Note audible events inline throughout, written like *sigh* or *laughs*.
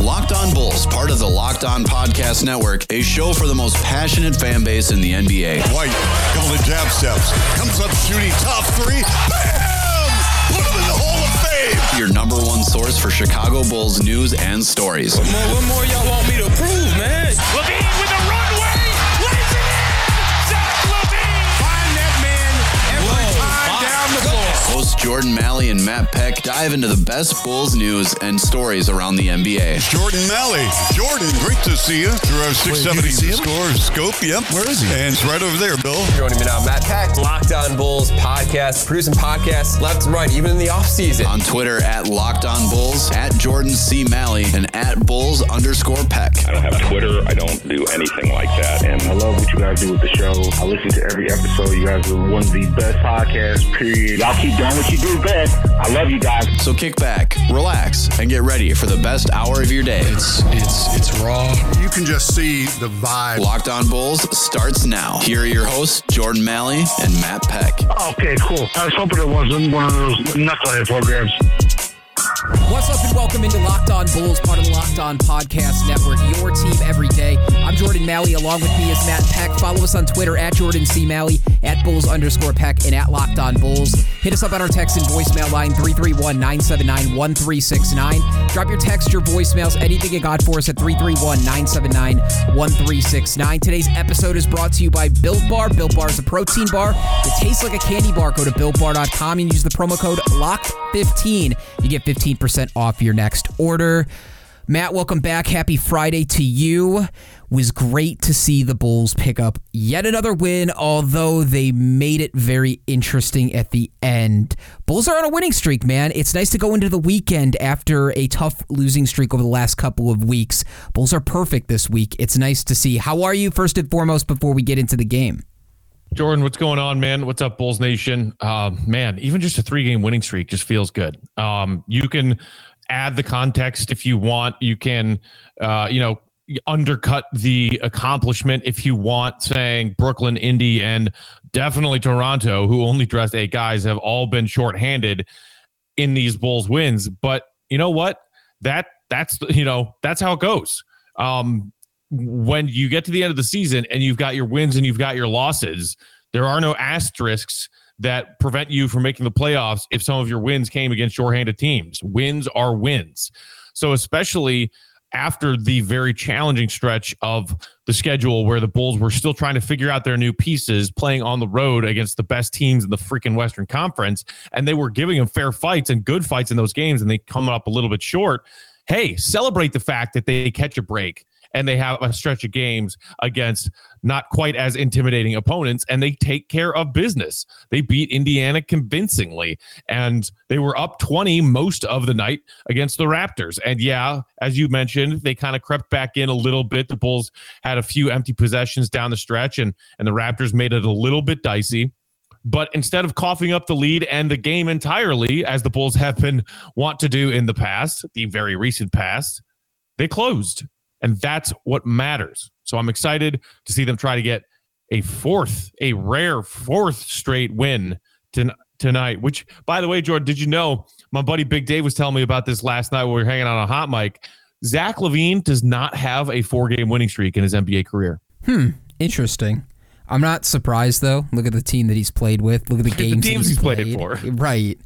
Locked On Bulls, part of the Locked On Podcast Network, a show for the most passionate fan base in the NBA. White, couple of jab steps, comes up shooting top three, bam! Put him in the Hall of Fame. Your number one source for Chicago Bulls news and stories. What more, what more y'all want me to prove, man? LaVine with a Hosts Jordan Maly and Matt Peck dive into the best Bulls news and stories around the NBA. Jordan Maly. Jordan, great to see you through our 670 score scope. Yep. Where is he? And it's right over there, Bill. Joining me now, Matt Peck, Locked On Bulls podcast, producing podcasts left and right, even in the offseason. On Twitter at Locked On Bulls, at Jordan C. Maly, and at Bulls underscore Peck. I don't have Twitter. I don't do anything like that. And I love what you guys do with the show. I listen to every episode. You guys are one of the best podcasts, period. Y'all keep doing what you do best. I love you guys. So kick back, relax, and get ready for the best hour of your day. It's it's it's raw. You can just see the vibe. Locked On Bulls starts now. Here are your hosts, Jordan Maly and Matt Peck. Okay, cool. I was hoping it wasn't one of those knucklehead programs. What's up and welcome into Locked On Bulls, part of the Locked On Podcast Network, your team every day. I'm Jordan Maly. Along with me is Matt Peck. Follow us on Twitter at Jordan C. Maly, at Bulls underscore Peck, and at Locked On Bulls. Hit us up on our text and voicemail line 331 979 1369. Drop your text, your voicemails, anything you got for us at 331 979 1369. Today's episode is brought to you by Built Bar. Built Bar is a protein bar that tastes like a candy bar. Go to builtbar.com and use the promo code LOCKED15. You get 15% off your next order. Matt, welcome back. Happy Friday to you. Was great to see the Bulls pick up yet another win, although they made it very interesting at the end. Bulls are on a winning streak, man. It's nice to go into the weekend after a tough losing streak over the last couple of weeks. Bulls are perfect this week. It's nice to see. How are you, first and foremost, before we get into the game? Jordan, what's going on, man? What's up, Bulls Nation? Um, man, even just a three game winning streak just feels good. Um, you can add the context if you want. You can, uh, you know, undercut the accomplishment if you want, saying Brooklyn, Indy, and definitely Toronto, who only dressed eight guys, have all been shorthanded in these Bulls wins. But you know what? That that's you know that's how it goes. Um, when you get to the end of the season and you've got your wins and you've got your losses, there are no asterisks that prevent you from making the playoffs if some of your wins came against shorthanded teams. Wins are wins. So, especially after the very challenging stretch of the schedule where the Bulls were still trying to figure out their new pieces, playing on the road against the best teams in the freaking Western Conference, and they were giving them fair fights and good fights in those games, and they come up a little bit short. Hey, celebrate the fact that they catch a break and they have a stretch of games against not quite as intimidating opponents and they take care of business. They beat Indiana convincingly and they were up 20 most of the night against the Raptors. And yeah, as you mentioned, they kind of crept back in a little bit. The Bulls had a few empty possessions down the stretch and and the Raptors made it a little bit dicey. But instead of coughing up the lead and the game entirely, as the Bulls have been want to do in the past, the very recent past, they closed. And that's what matters. So I'm excited to see them try to get a fourth, a rare fourth straight win to, tonight. Which, by the way, Jordan, did you know my buddy Big Dave was telling me about this last night when we were hanging out on a hot mic? Zach LaVine does not have a four game winning streak in his NBA career. Hmm, interesting. I'm not surprised though. Look at the team that he's played with. Look at the *laughs* the games that teams he's he's played played. for. Right.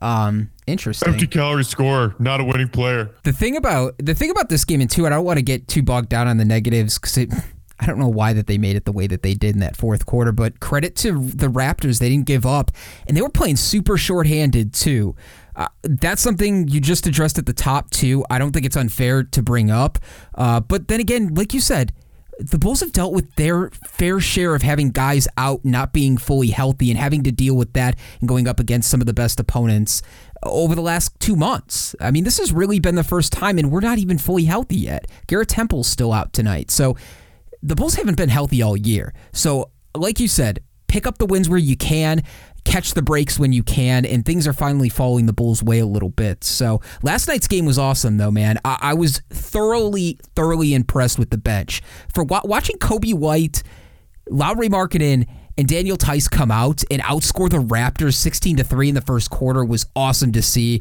Um, interesting. Empty calorie scorer, not a winning player. The thing about the thing about this game, and too, I don't want to get too bogged down on the negatives because *laughs* I don't know why that they made it the way that they did in that fourth quarter. But credit to the Raptors, they didn't give up, and they were playing super shorthanded too. Uh, that's something you just addressed at the top too. I don't think it's unfair to bring up. Uh, but then again, like you said, the Bulls have dealt with their fair share of having guys out, not being fully healthy, and having to deal with that and going up against some of the best opponents over the last two months. I mean, this has really been the first time, and we're not even fully healthy yet. Garrett Temple's still out tonight. So the Bulls haven't been healthy all year. So, like you said, pick up the wins where you can, catch the breaks when you can, and things are finally falling the Bulls' way a little bit. So, last night's game was awesome, though, man. I, I was thoroughly, thoroughly impressed with the bench. For wa- watching Coby White, Lauri Markkanen, and Daniel Theis come out and outscore the Raptors 16 to 3 in the first quarter was awesome to see.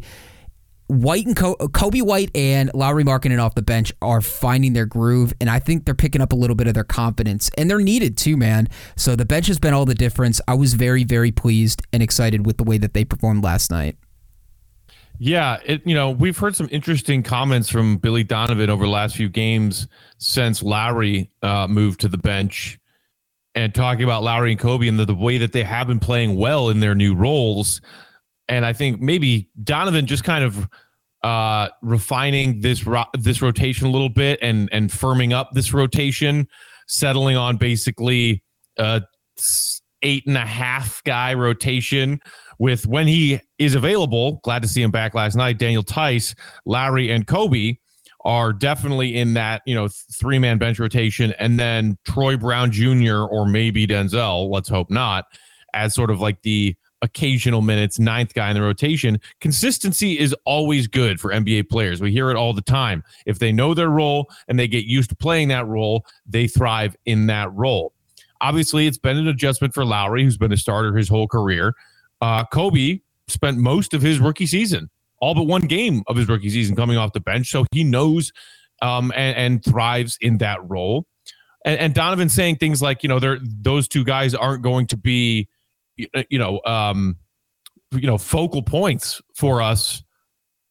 White and Co- Coby White and Lauri Markkanen off the bench are finding their groove, and I think they're picking up a little bit of their confidence, and they're needed too, man. So the bench has been all the difference. I was very, very pleased and excited with the way that they performed last night. Yeah, it you know we've heard some interesting comments from Billy Donovan over the last few games since Lauri uh, moved to the bench, and talking about Lauri and Coby and the, the way that they have been playing well in their new roles and I think maybe Donovan just kind of uh, refining this ro- this rotation a little bit and and firming up this rotation, settling on basically a eight and a half guy rotation with when he is available. Glad to see him back last night. Daniel Theis, Lauri, and Coby are definitely in that you know three man bench rotation, and then Troy Brown Jr. or maybe Denzel. Let's hope not, as sort of like the occasional minutes, ninth guy in the rotation. Consistency is always good for NBA players. We hear it all the time. If they know their role and they get used to playing that role, they thrive in that role. Obviously, it's been an adjustment for Lauri, who's been a starter his whole career. Uh, Coby spent most of his rookie season, all but one game of his rookie season coming off the bench. So he knows um, and, and thrives in that role. And, and Donovan saying things like, you know, those two guys aren't going to be you know, um, you know, focal points for us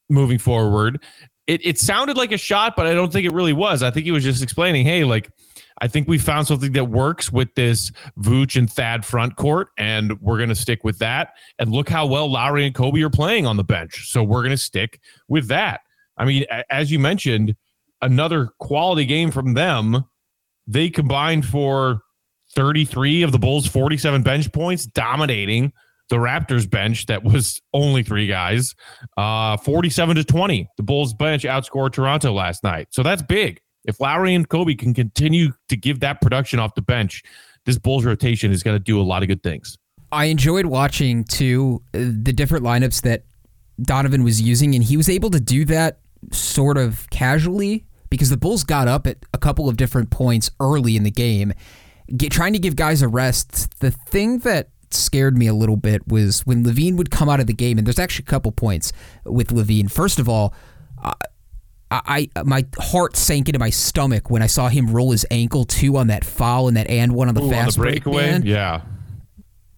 moving forward. It, it sounded like a shot, but I don't think it really was. I think he was just explaining, hey, like, I think we found something that works with this Vooch and Thad front court, and we're going to stick with that. And look how well Lauri and Coby are playing on the bench. So we're going to stick with that. I mean, as you mentioned, another quality game from them. They combined for 33 of the Bulls' 47 bench points, dominating the Raptors bench that was only three guys. Uh, 47 to 20. The Bulls bench outscored Toronto last night. So that's big. If Lauri and Coby can continue to give that production off the bench, this Bulls rotation is going to do a lot of good things. I enjoyed watching too the different lineups that Donovan was using, and he was able to do that sort of casually because the Bulls got up at a couple of different points early in the game get, trying to give guys a rest. The thing that scared me a little bit was when LaVine would come out of the game, and there's actually a couple points with LaVine. First of all, I, I my heart sank into my stomach when I saw him roll his ankle two on that foul and that and one on the Ooh, fast on the breakaway. Break, yeah.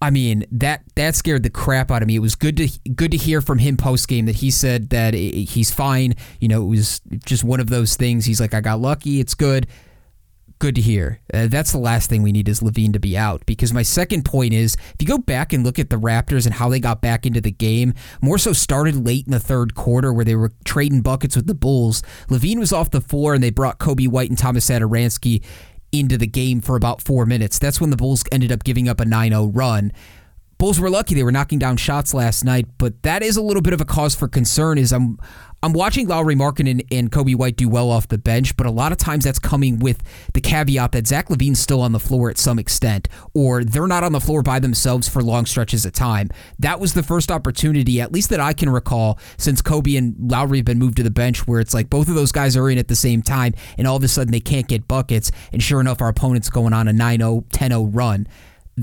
I mean that that scared the crap out of me. It was good to good to hear from him post game that he said that he's fine. You know, it was just one of those things. He's like, I got lucky. It's good good to hear. Uh, that's the last thing we need is LaVine to be out. Because my second point is, if you go back and look at the Raptors and how they got back into the game, more so started late in the third quarter where they were trading buckets with the Bulls. LaVine was off the floor and they brought Coby White and Thomas Satoransky into the game for about four minutes. That's when the Bulls ended up giving up a 9-0 run. Bulls were lucky they were knocking down shots last night, but that is a little bit of a cause for concern. Is I'm I'm watching Lauri Markkanen, Coby White do well off the bench, but a lot of times that's coming with the caveat that Zach LaVine's still on the floor at some extent, or they're not on the floor by themselves for long stretches of time. That was the first opportunity, at least that I can recall, since Coby and Lauri have been moved to the bench, where it's like both of those guys are in at the same time, and all of a sudden they can't get buckets, and sure enough, our opponent's going on a 9 0, 10 0 run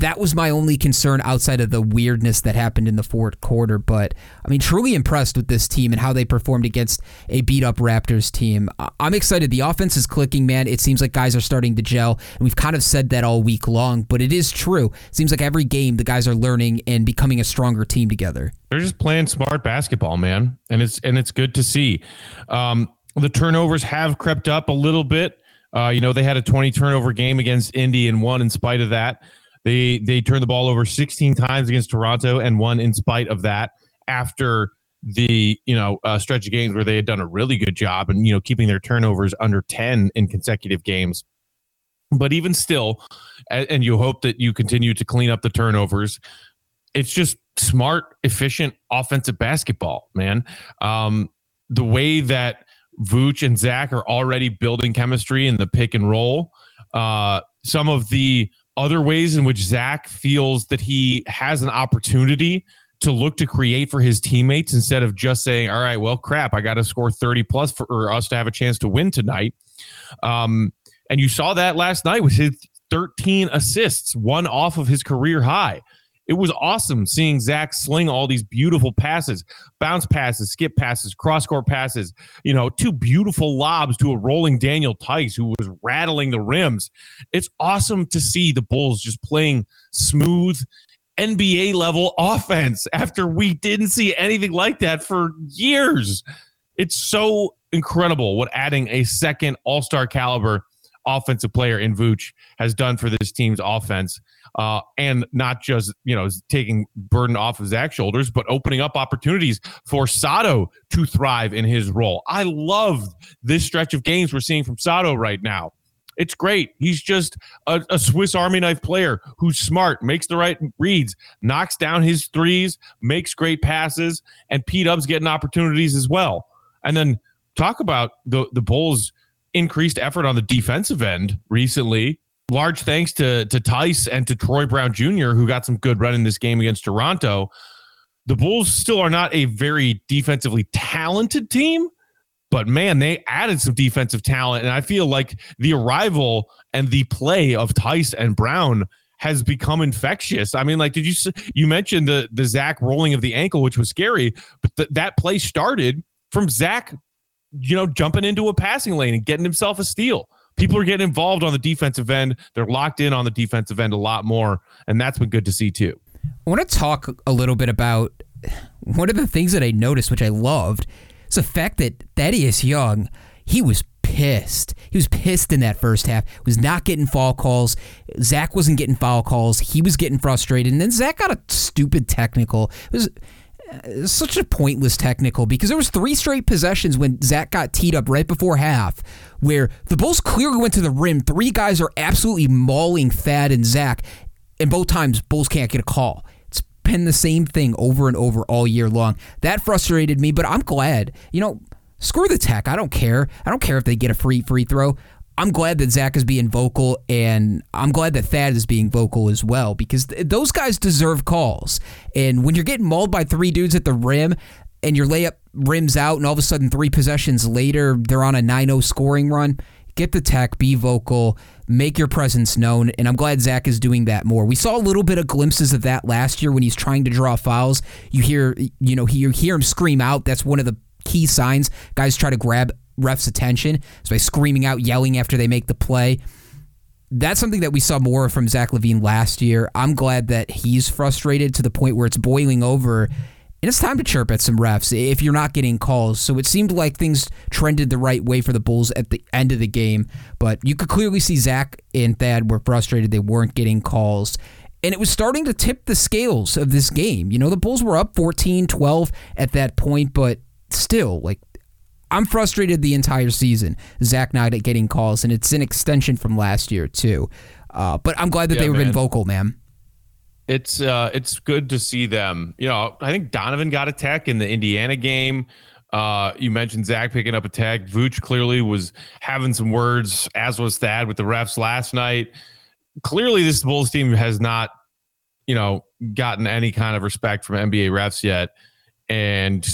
that was my only concern outside of the weirdness that happened in the fourth quarter. But I mean, truly impressed with this team and how they performed against a beat up Raptors team. I'm excited. The offense is clicking, man. It seems like guys are starting to gel, and we've kind of said that all week long, but it is true. It seems like every game the guys are learning and becoming a stronger team together. They're just playing smart basketball, man, and it's and it's good to see. Um, the turnovers have crept up a little bit. Uh, you know, they had a 20 turnover game against Indy and won in spite of that. They they turned the ball over 16 times against Toronto and won in spite of that after the you know uh, stretch of games where they had done a really good job and you know keeping their turnovers under 10 in consecutive games. But even still, and you hope that you continue to clean up the turnovers. It's just smart, efficient offensive basketball, man. Um, the way that Vooch and Zach are already building chemistry in the pick and roll. Uh, some of the other ways in which Zach feels that he has an opportunity to look to create for his teammates instead of just saying, all right, well, crap, I got to score 30 plus for us to have a chance to win tonight. Um, and you saw that last night with his 13 assists, one off of his career high. It was awesome seeing Zach sling all these beautiful passes, bounce passes, skip passes, cross court passes, you know, two beautiful lobs to a rolling Daniel Theis who was rattling the rims. It's awesome to see the Bulls just playing smooth NBA level offense after we didn't see anything like that for years. It's so incredible what adding a second all star caliber offensive player in Vooch has done for this team's offense uh, and not just you know taking burden off of Zach's shoulders, but opening up opportunities for Sato to thrive in his role. I love this stretch of games we're seeing from Sato right now. It's great. He's just a, a, Swiss Army knife player who's smart, makes the right reads, knocks down his threes, makes great passes, and P Dub's getting opportunities as well. And then talk about the the Bulls' increased effort on the defensive end recently large thanks to to Theis and to Troy Brown Jr., who got some good run in this game against Toronto. The Bulls still are not a very defensively talented team, but man, they added some defensive talent, and I feel like the arrival and the play of Theis and Brown has become infectious. I mean, like, did you you mentioned the the Zach rolling of the ankle, which was scary, but th- that play started from Zach, you know, jumping into a passing lane and getting himself a steal people are getting involved on the defensive end. They're locked in on the defensive end a lot more, and that's been good to see too. I want to talk a little bit about one of the things that I noticed, which I loved, is the fact that Thaddeus Young, he was pissed. He was pissed in that first half. Was not getting foul calls. Zach wasn't getting foul calls. He was getting frustrated, and then Zach got a stupid technical. It was Uh, such a pointless technical because there was three straight possessions when Zach got teed up right before half where the Bulls clearly went to the rim. Three guys are absolutely mauling Thad and Zach, and both times Bulls can't get a call. It's been the same thing over and over all year long. That frustrated me, but I'm glad. You know, screw the tech. I don't care. I don't care if they get a free free throw. I'm glad that Zach is being vocal, and I'm glad that Thad is being vocal as well because th- those guys deserve calls. And when you're getting mauled by three dudes at the rim, and your layup rims out, and all of a sudden, three possessions later, they're on a 9 0 scoring run. Get the tech, be vocal, make your presence known, and I'm glad Zach is doing that more. We saw a little bit of glimpses of that last year when he's trying to draw fouls. You hear, you know, you hear him scream out. That's one of the key signs. Guys try to grab refs' attention so by screaming out, yelling after they make the play. That's something that we saw more from Zach LaVine last year. I'm glad that he's frustrated to the point where it's boiling over. And it's time to chirp at some refs if you're not getting calls. So it seemed like things trended the right way for the Bulls at the end of the game. But you could clearly see Zach and Thad were frustrated they weren't getting calls. And it was starting to tip the scales of this game. You know, the Bulls were up 14 12 at that point, but still, like, I'm frustrated the entire season. Zach not getting calls, and it's an extension from last year too. Uh, but I'm glad that yeah, they've been vocal, man. It's uh, it's good to see them. You know, I think Donovan got a tech in the Indiana game. Uh, you mentioned Zach picking up a tech. Vooch clearly was having some words, as was Thad with the refs last night. Clearly, this Bulls team has not, you know, gotten any kind of respect from NBA refs yet. And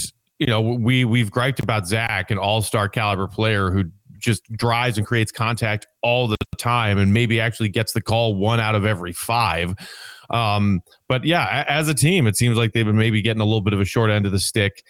you know, we we've griped about Zach, an all-star caliber player who just drives and creates contact all the time, and maybe actually gets the call one out of every five. Um, but yeah, as a team, it seems like they've been maybe getting a little bit of a short end of the stick.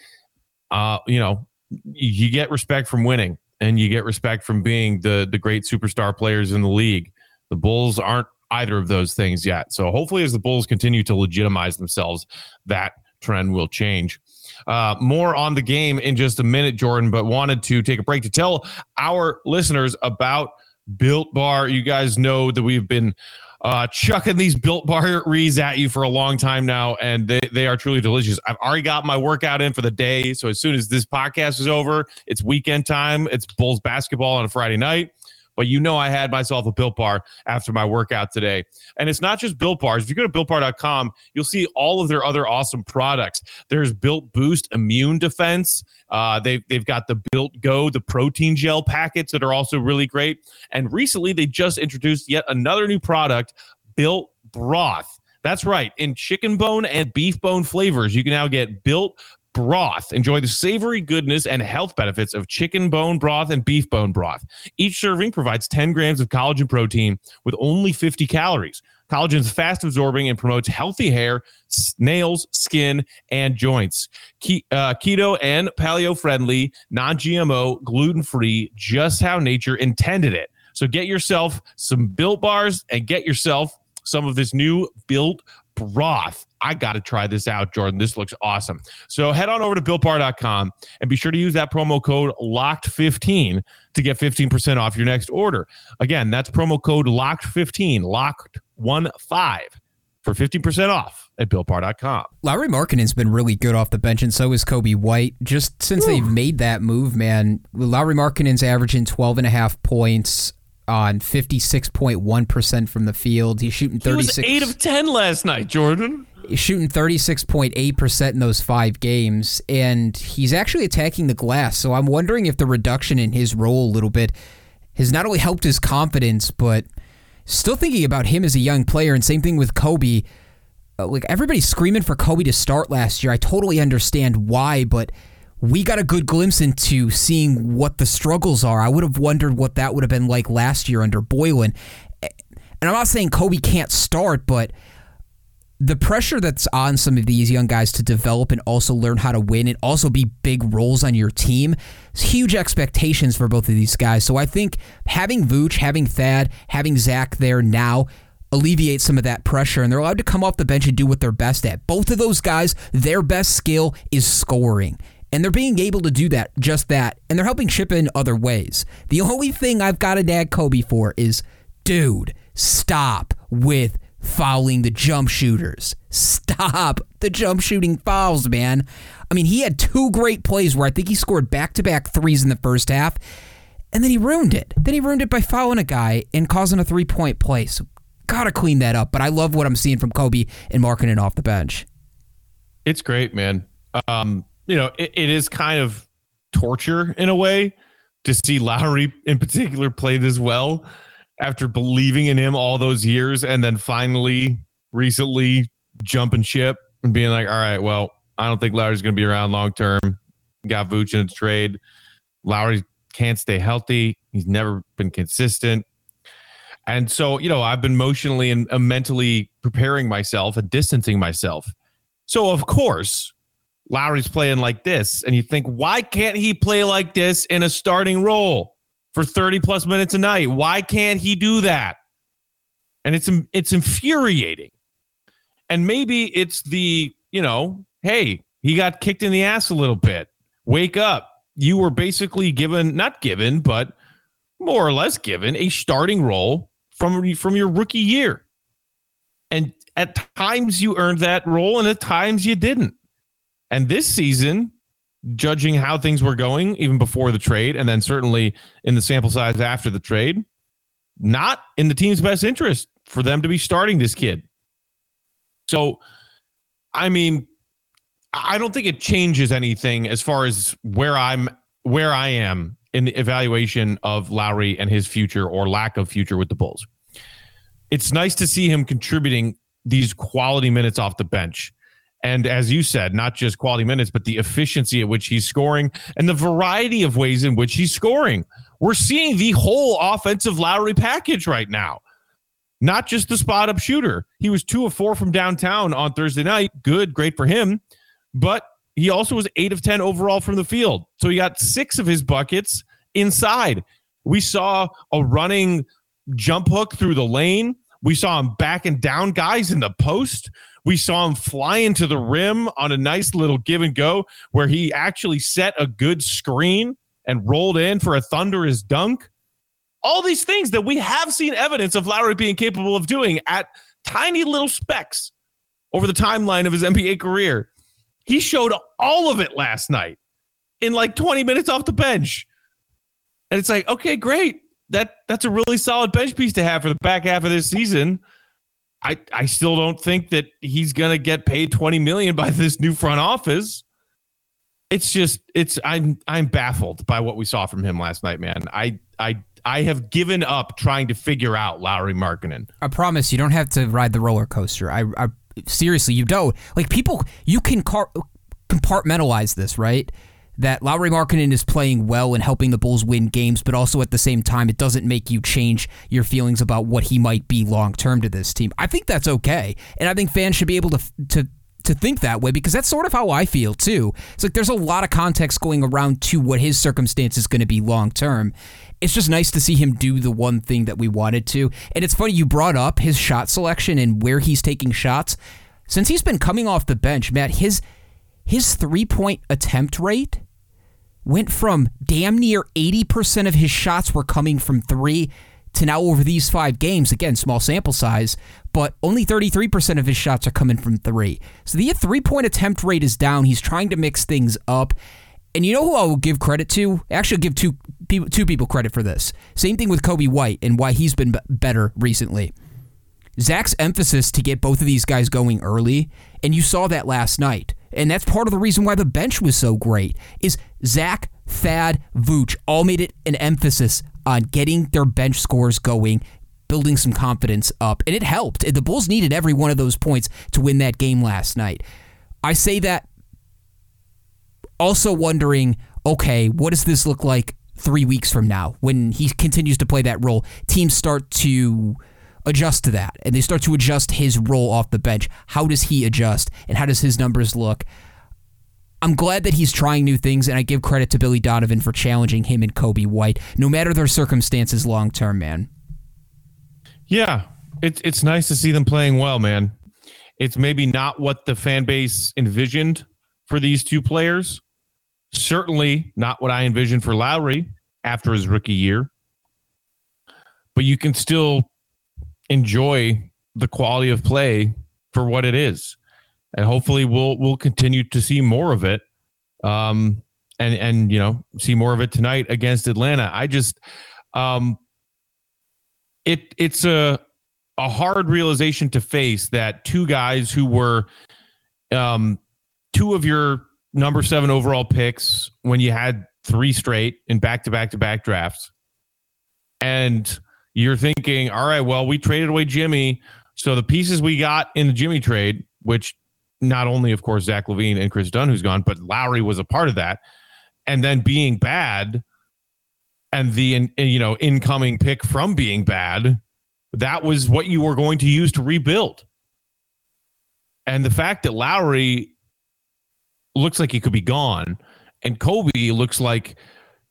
Uh, you know, you get respect from winning, and you get respect from being the the great superstar players in the league. The Bulls aren't either of those things yet. So hopefully, as the Bulls continue to legitimize themselves, that trend will change. Uh, more on the game in just a minute, Jordan, but wanted to take a break to tell our listeners about Built Bar. You guys know that we've been uh, chucking these built bar rees at you for a long time now, and they, they are truly delicious. I've already got my workout in for the day. So as soon as this podcast is over, it's weekend time. It's Bulls basketball on a Friday night. But you know, I had myself a built bar after my workout today. And it's not just built bars. If you go to builtbar.com, you'll see all of their other awesome products. There's Built Boost Immune Defense. Uh, they've, they've got the Built Go, the protein gel packets that are also really great. And recently, they just introduced yet another new product, Built Broth. That's right. In chicken bone and beef bone flavors, you can now get built broth. Enjoy the savory goodness and health benefits of chicken bone broth and beef bone broth. Each serving provides 10 grams of collagen protein with only 50 calories. Collagen is fast absorbing and promotes healthy hair, nails, skin, and joints. Ke- uh, keto and paleo friendly, non GMO, gluten free, just how nature intended it. So get yourself some built bars and get yourself some of this new built broth. I got to try this out, Jordan. This looks awesome. So head on over to builtbar.com and be sure to use that promo code LOCKED15 to get 15% off your next order. Again, that's promo code LOCKED15, LOCKED15 for 15% off at builtbar.com. Lauri Markkanen's been really good off the bench, and so is Coby White. Just since they've made that move, man, Lauri Markkanen's averaging 12 and a half points on 56.1% from the field. He's shooting He was 8 of 10 last night, Jordan. He's shooting 36.8% in those five games, and he's actually attacking the glass. So I'm wondering if the reduction in his role a little bit has not only helped his confidence, but still thinking about him as a young player. And same thing with Coby. Uh, like everybody's screaming for Coby to start last year. I totally understand why, but we got a good glimpse into seeing what the struggles are. I would have wondered what that would have been like last year under Boylen. And I'm not saying Coby can't start, but the pressure that's on some of these young guys to develop and also learn how to win and also be big roles on your team is huge expectations for both of these guys. So I think having Vooch, having Thad, having Zach there now alleviates some of that pressure and they're allowed to come off the bench and do what they're best at. Both of those guys, their best skill is scoring. And they're being able to do that, just that. And they're helping chip in other ways. The only thing I've got to nag Coby for is, dude, stop with fouling the jump shooters. Stop the jump shooting fouls, man. I mean, he had two great plays where I think he scored back to back threes in the first half, and then he ruined it. Then he ruined it by fouling a guy and causing a three point play. So, gotta clean that up. But I love what I'm seeing from Coby and Markkanen off the bench. It's great, man. Um, you know, it, it is kind of torture in a way to see Lauri in particular play this well after believing in him all those years and then finally recently jumping ship and being like, all right, well, I don't think Lauri's going to be around long term. Got Vooch in a trade. Lauri can't stay healthy. He's never been consistent. And so, you know, I've been emotionally and uh, mentally preparing myself and distancing myself. So, of course, Lauri's playing like this. And you think, why can't he play like this in a starting role for 30 plus minutes a night? Why can't he do that? And it's it's infuriating. And maybe it's the, you know, hey, he got kicked in the ass a little bit. Wake up. You were basically given, not given, but more or less given a starting role from from your rookie year. And at times you earned that role and at times you didn't. And this season, judging how things were going even before the trade and then certainly in the sample size after the trade, not in the team's best interest for them to be starting this kid. So, I mean, I don't think it changes anything as far as where I'm where I am in the evaluation of Lauri and his future or lack of future with the Bulls. It's nice to see him contributing these quality minutes off the bench. And as you said, not just quality minutes, but the efficiency at which he's scoring and the variety of ways in which he's scoring. We're seeing the whole offensive Lauri package right now, not just the spot up shooter. He was two of four from downtown on Thursday night. Good, great for him. But he also was eight of 10 overall from the field. So he got six of his buckets inside. We saw a running jump hook through the lane. We saw him backing down guys in the post. We saw him flying to the rim on a nice little give and go where he actually set a good screen and rolled in for a thunderous dunk. All these things that we have seen evidence of Lauri being capable of doing at tiny little specks over the timeline of his NBA career. He showed all of it last night in like 20 minutes off the bench. And it's like, okay, great. That that's a really solid bench piece to have for the back half of this season. I I still don't think that he's gonna get paid 20 million by this new front office. It's just it's I'm I'm baffled by what we saw from him last night, man. I I I have given up trying to figure out Lauri Markkanen. I promise you don't have to ride the roller coaster. I, I seriously, you don't. Like people, you can car- compartmentalize this, right? That Lauri Markkanen is playing well and helping the Bulls win games, but also at the same time, it doesn't make you change your feelings about what he might be long term to this team. I think that's okay, and I think fans should be able to to to think that way because that's sort of how I feel too. It's like there's a lot of context going around to what his circumstance is going to be long term. It's just nice to see him do the one thing that we wanted to. And it's funny you brought up his shot selection and where he's taking shots. Since he's been coming off the bench, Matt, his his three-point attempt rate went from damn near 80% of his shots were coming from 3 to now over these 5 games, again, small sample size, but only 33% of his shots are coming from 3. So the three-point attempt rate is down. He's trying to mix things up. And you know who I will give credit to? Actually, give two people, two people credit for this. Same thing with Coby White and why he's been better recently. Zach's emphasis to get both of these guys going early, and you saw that last night. And that's part of the reason why the bench was so great. Is Zach, Thad, Vooch all made it an emphasis on getting their bench scores going, building some confidence up, and it helped. The Bulls needed every one of those points to win that game last night. I say that also wondering, okay, what does this look like three weeks from now when he continues to play that role? Teams start to adjust to that and they start to adjust his role off the bench. How does he adjust and how does his numbers look? I'm glad that he's trying new things, and I give credit to Billy Donovan for challenging him and Coby White, no matter their circumstances long term, man. Yeah, it's it's nice to see them playing well, man. It's maybe not what the fan base envisioned for these two players. Certainly not what I envisioned for Lauri after his rookie year. But you can still enjoy the quality of play for what it is. And hopefully we'll we'll continue to see more of it. Um and and you know, see more of it tonight against Atlanta. I just um it it's a a hard realization to face that two guys who were um two of your number 7 overall picks when you had three straight in back to back to back drafts and you're thinking all right well we traded away Jimmy. So the pieces we got in the Jimmy trade which not only of course Zach LaVine and Kris Dunn who's gone but Lauri was a part of that and then being bad and the you know incoming pick from being bad that was what you were going to use to rebuild. And the fact that Lauri looks like he could be gone and Coby looks like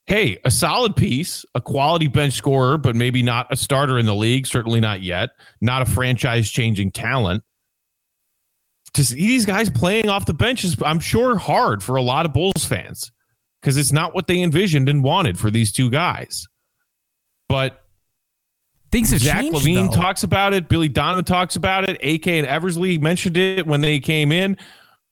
hey a solid piece a quality bench scorer but maybe not a starter in the league certainly not yet not a franchise changing talent to see these guys playing off the bench is i'm sure hard for a lot of bulls fans because it's not what they envisioned and wanted for these two guys. But things have Zach changed. LaVine though. talks about it. Billy Donovan talks about it. AK and Eversley mentioned it when they came in.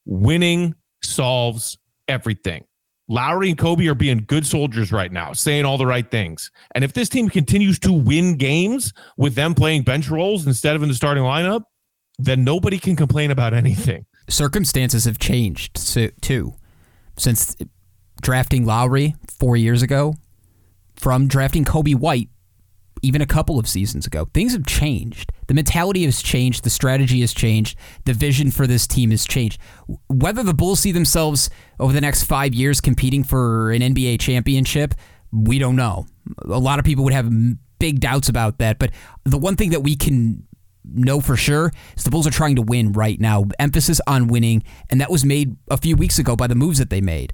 Winning solves everything. Lauri and Coby are being good soldiers right now, saying all the right things. And if this team continues to win games with them playing bench roles instead of in the starting lineup, then nobody can complain about anything. Circumstances have changed too since drafting Lauri four years ago, from drafting Coby White even a couple of seasons ago. Things have changed. The mentality has changed. The strategy has changed. The vision for this team has changed. Whether the Bulls see themselves over the next five years competing for an NBA championship, we don't know. A lot of people would have big doubts about that. But the one thing that we can know for sure is the Bulls are trying to win right now. Emphasis on winning, and that was made a few weeks ago by the moves that they made.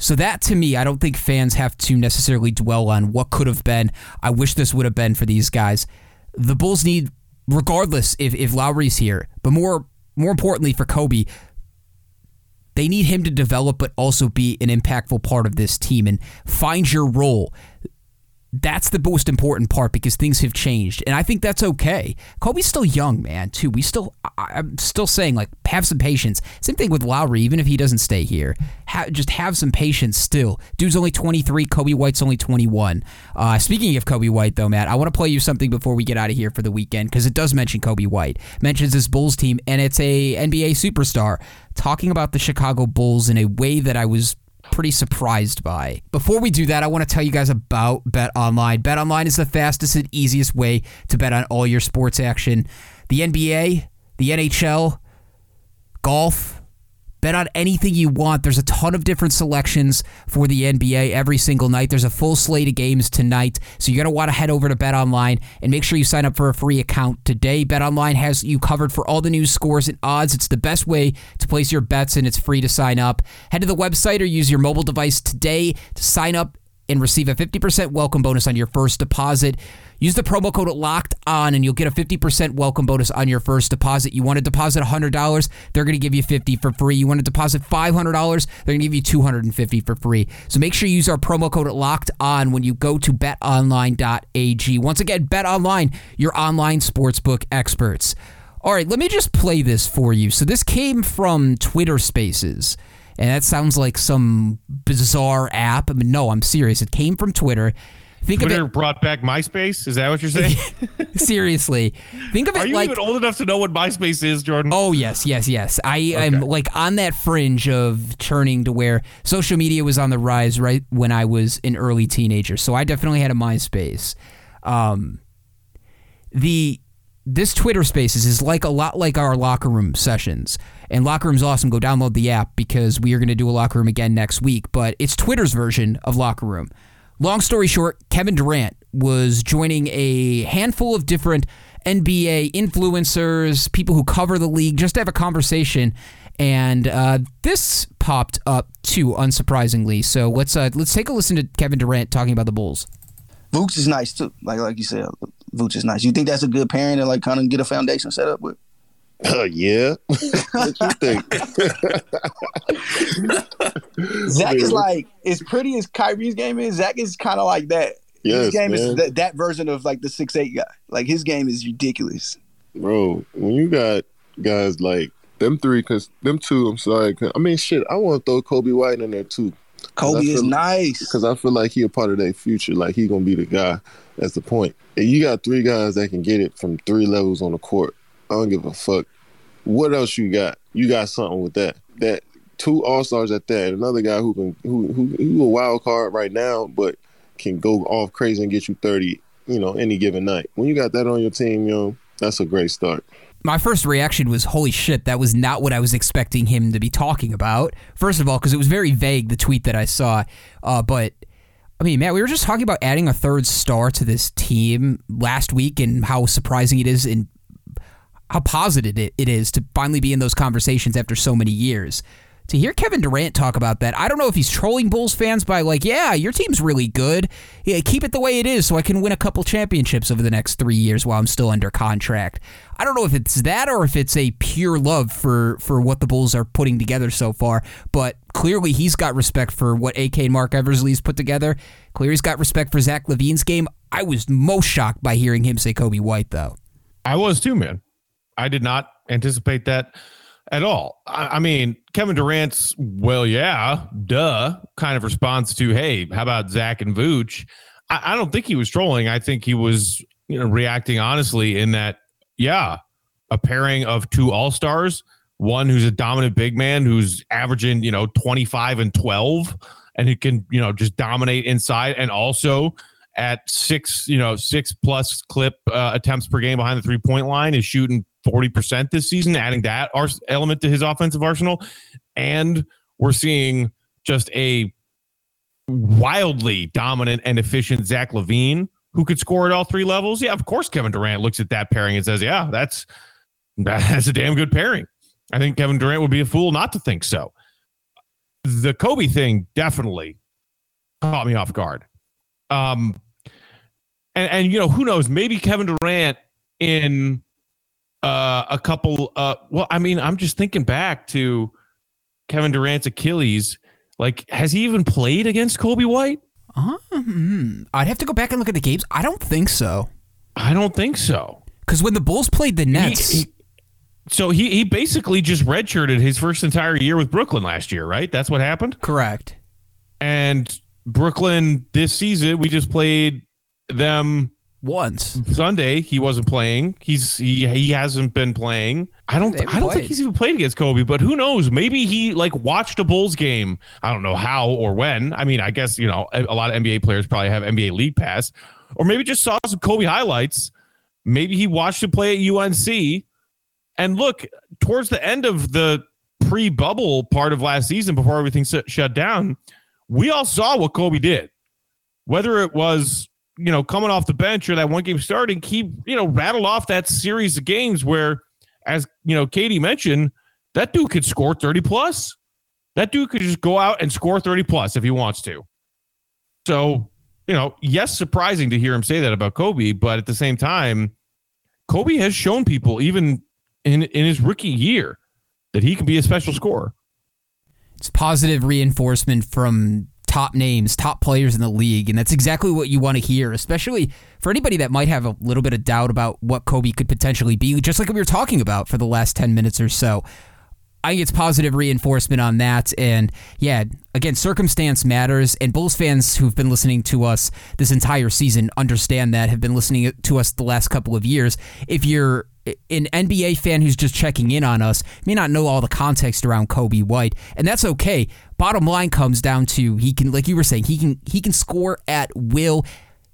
So that to me, I don't think fans have to necessarily dwell on what could have been. I wish this would have been for these guys. The Bulls need, regardless if, if Lauri's here, but more more importantly for Coby, they need him to develop but also be an impactful part of this team and find your role that's the most important part because things have changed and i think that's okay. Coby's still young man too. We still I, am still saying like have some patience. Same thing with lowry even if he doesn't stay here. Ha- just have some patience still. Dude's only 23 Coby white's only 21 uh, speaking of Coby white though matt i want to play you something before we get out of here for the weekend because it does mention Coby white mentions this bulls team and it's a nba superstar talking about the chicago bulls in a way that i was pretty surprised by. Before we do that, I want to tell you guys about Bet Online. Bet Online is the fastest and easiest way to bet on all your sports action. The NBA, the NHL, golf, Bet on anything you want. There's a ton of different selections for the NBA every single night. There's a full slate of games tonight. So you're going to want to head over to Bet Online and make sure you sign up for a free account today. Bet Online has you covered for all the news, scores, and odds. It's the best way to place your bets, and it's free to sign up. Head to the website or use your mobile device today to sign up and receive a 50% welcome bonus on your first deposit. Use the promo code locked on and you'll get a 50% welcome bonus on your first deposit. You want to deposit $100, they're going to give you 50 for free. You want to deposit $500, they're going to give you 250 for free. So make sure you use our promo code locked on when you go to betonline.ag. Once again, betonline, your online sportsbook experts. All right, let me just play this for you. So this came from Twitter Spaces. And that sounds like some bizarre app. I mean, no, I'm serious. It came from Twitter. Think Twitter of it, brought back MySpace. Is that what you're saying? *laughs* seriously, think of it. Are you like, even old enough to know what MySpace is, Jordan? Oh yes, yes, yes. I am like on that fringe of turning to where social media was on the rise right when I was an early teenager. So I definitely had a MySpace. Um, the this Twitter Spaces is like a lot like our locker room sessions. And locker room's awesome. Go download the app because we are going to do a locker room again next week. But it's Twitter's version of locker room. Long story short, Kevin Durant was joining a handful of different NBA influencers, people who cover the league, just to have a conversation. And uh, this popped up too, unsurprisingly. So let's uh, let's take a listen to Kevin Durant talking about the Bulls. Vooch is nice too. Like like you said, Vooch is nice. You think that's a good pairing to like kind of get a foundation set up with? Uh, yeah. *laughs* what you think? *laughs* Zach is like as pretty as Kyrie's game is. Zach is kind of like that. Yes, his game man. is that, that version of like the six eight guy. Like his game is ridiculous. Bro, when you got guys like them three, cause them two, I'm sorry. I mean, shit, I want to throw Coby White in there too. Coby is nice because I feel like he a part of their future. Like he gonna be the guy. That's the point. And you got three guys that can get it from three levels on the court. I don't give a fuck. What else you got? You got something with that. That two all stars at that. Another guy who can who who who a wild card right now, but can go off crazy and get you thirty. You know, any given night. When you got that on your team, yo, that's a great start my first reaction was holy shit that was not what i was expecting him to be talking about first of all because it was very vague the tweet that i saw uh, but i mean matt we were just talking about adding a third star to this team last week and how surprising it is and how positive it, it is to finally be in those conversations after so many years to hear Kevin Durant talk about that, I don't know if he's trolling Bulls fans by like, yeah, your team's really good. Yeah, keep it the way it is so I can win a couple championships over the next three years while I'm still under contract. I don't know if it's that or if it's a pure love for for what the Bulls are putting together so far. But clearly he's got respect for what AK and Marc Eversley's put together. Clearly he's got respect for Zach LaVine's game. I was most shocked by hearing him say Coby White though. I was too, man. I did not anticipate that at all. I, I, mean, Kevin Durant's, well, yeah, duh, kind of response to, hey, how about Zach and Vooch? I, I don't think he was trolling. I think he was, you know, reacting honestly in that, yeah, a pairing of two all stars, one who's a dominant big man who's averaging, you know, 25 and 12 and who can, you know, just dominate inside and also at six, you know, six plus clip uh, attempts per game behind the three point line is shooting 40% this season, adding that element to his offensive arsenal. And we're seeing just a wildly dominant and efficient Zach LaVine who could score at all three levels. Yeah, of course, Kevin Durant looks at that pairing and says, yeah, that's that's a damn good pairing. I think Kevin Durant would be a fool not to think so. The Kobe thing definitely caught me off guard. Um, and, and you know, who knows? Maybe Kevin Durant in uh, a couple. Uh, well, I mean, I'm just thinking back to Kevin Durant's Achilles. Like, has he even played against Coby White? Um, I'd have to go back and look at the games. I don't think so. I don't think so. Because when the Bulls played the Nets, he, he, so he he basically just redshirted his first entire year with Brooklyn last year, right? That's what happened. Correct. And Brooklyn this season, we just played them once. Sunday he wasn't playing. He's he he hasn't been playing. I don't I don't played. think he's even played against Coby, but who knows? Maybe he like watched a Bulls game. I don't know how or when. I mean, I guess, you know, a, a lot of NBA players probably have NBA League Pass or maybe just saw some Coby highlights. Maybe he watched him play at UNC. And look, towards the end of the pre-bubble part of last season before everything shut down, we all saw what Coby did. Whether it was you know coming off the bench or that one game starting, he you know rattled off that series of games where, as you know, Katie mentioned, that dude could score thirty plus. That dude could just go out and score thirty plus if he wants to. So you know, yes, surprising to hear him say that about Coby, but at the same time, Coby has shown people even in in his rookie year that he can be a special scorer. It's positive reinforcement from top names, top players in the league, and that's exactly what you want to hear, especially for anybody that might have a little bit of doubt about what Coby could potentially be, just like we were talking about for the last 10 minutes or so. I think it's positive reinforcement on that. And yeah, again, circumstance matters. And Bulls fans who've been listening to us this entire season understand that, have been listening to us the last couple of years. If you're an NBA fan who's just checking in on us may not know all the context around Coby White, and that's okay. Bottom line comes down to he can, like you were saying, he can he can score at will.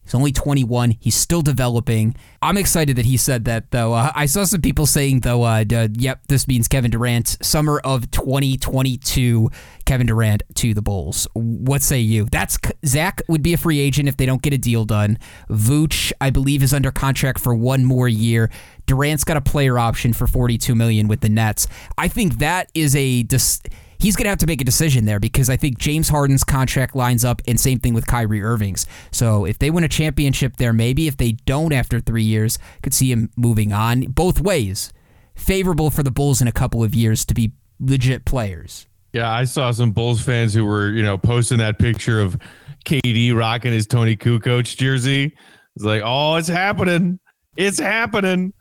He's only 21. He's still developing. I'm excited that he said that, though. Uh, I saw some people saying, though, uh, uh, yep, this means Kevin Durant, summer of 2022, Kevin Durant to the Bulls. What say you? That's Zach would be a free agent if they don't get a deal done. Vooch, I believe, is under contract for one more year. Durant's got a player option for 42 million with the Nets. I think that is a. Dis- he's going to have to make a decision there because I think James Harden's contract lines up, and same thing with Kyrie Irving's. So if they win a championship there, maybe if they don't after three years, could see him moving on both ways. Favorable for the Bulls in a couple of years to be legit players. Yeah, I saw some Bulls fans who were, you know, posting that picture of KD rocking his Toni Kukoc jersey. It's like, oh, it's happening. It's happening.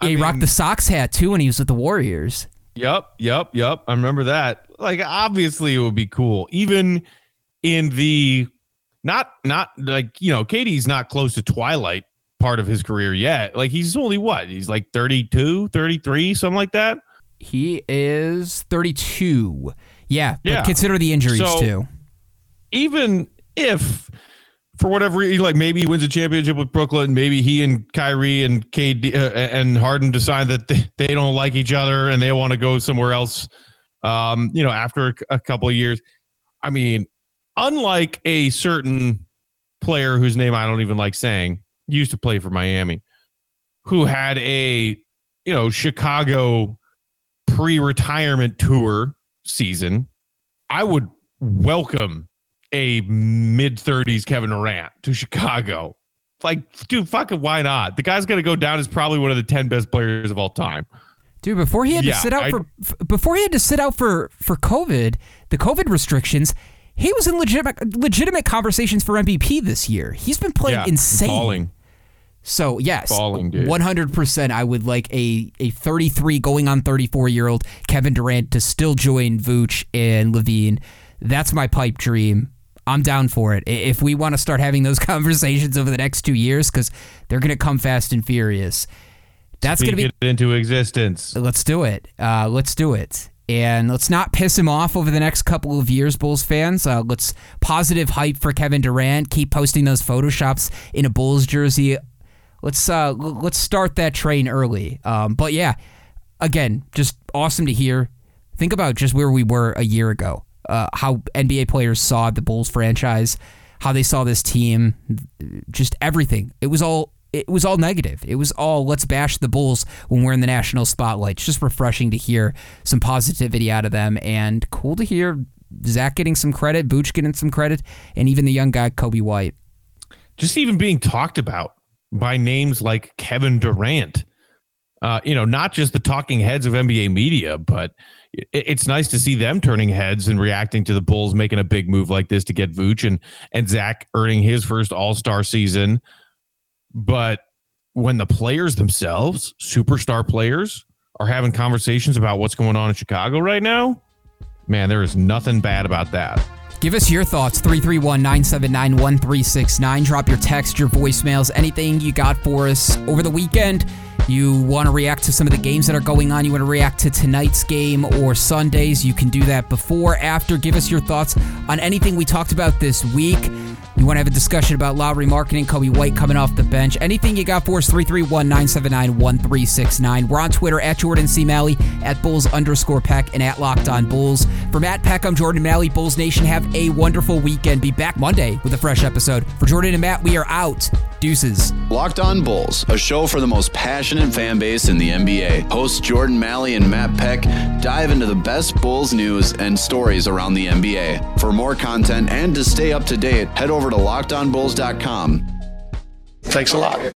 Yeah, he mean, rocked the Sox hat too when he was with the Warriors. Yep, yep, yep. I remember that. Like obviously it would be cool. Even in the not not like, you know, KD's not close to twilight part of his career yet. Like he's only what? He's like 32, 33, something like that. He is 32. Yeah, yeah. consider the injuries so, too. Even if for whatever reason, like maybe he wins a championship with Brooklyn. Maybe he and Kyrie and KD uh, and Harden decide that they, don't like each other and they want to go somewhere else. Um, you know, after a, a couple of years. I mean, unlike a certain player whose name I don't even like saying, used to play for Miami, who had a you know Chicago pre-retirement tour season. I would welcome a mid 30s Kevin Durant to Chicago. Like, dude, fucking why not? The guy's gonna go down as probably one of the 10 best players of all time. Dude, before he had yeah, to sit out I, for before he had to sit out for for COVID, the COVID restrictions, he was in legitimate legitimate conversations for MVP this year. He's been playing yeah, insane. Falling. So yes, one hundred percent. I would like a a thirty three going on thirty four year old Kevin Durant to still join Vooch and LaVine. That's my pipe dream. I'm down for it. If we want to start having those *laughs* conversations over the next two years, because they're going to come fast and furious. That's going to be it into existence. Let's do it. Uh, let's do it. And let's not piss him off over the next couple of years, Bulls fans. Uh, let's positive hype for Kevin Durant. Keep posting those photoshops in a Bulls jersey. Let's uh, let's start that train early. Um, but yeah, again, just awesome to hear. Think about just where we were a year ago uh, how NBA players saw the Bulls franchise, how they saw this team, just everything. It was all it was all negative. It was all let's bash the Bulls when we're in the national spotlight. It's just refreshing to hear some positivity out of them, and cool to hear Zach getting some credit, Vooch getting some credit, and even the young guy Coby White. Just even being talked about by names like Kevin Durant. Uh, you know, not just the talking heads of NBA media, but it's nice to see them turning heads and reacting to the Bulls making a big move like this to get Vooch and and Zach earning his first All Star season. But when the players themselves, superstar players, are having conversations about what's going on in Chicago right now, man, there is nothing bad about that. Give us your thoughts 331 979 1369. Drop your text, your voicemails, anything you got for us over the weekend you want to react to some of the games that are going on, you want to react to tonight's game or Sundays, you can do that before, after. Give us your thoughts on anything we talked about this week. You want to have a discussion about Lauri Markkanen, Coby White coming off the bench. Anything you got for us, 331 979 1369. We're on Twitter at Jordan C. Maly, at Bulls underscore Peck, and at Locked On Bulls. For Matt Peck, I'm Jordan Maly. Bulls Nation, have a wonderful weekend. Be back Monday with a fresh episode. For Jordan and Matt, we are out. Deuces. Locked On Bulls, a show for the most passionate fan base in the NBA. Hosts Jordan Maly and Matt Peck dive into the best Bulls news and stories around the NBA. For more content and to stay up to date, head over to lockedonbulls.com. Thanks a lot.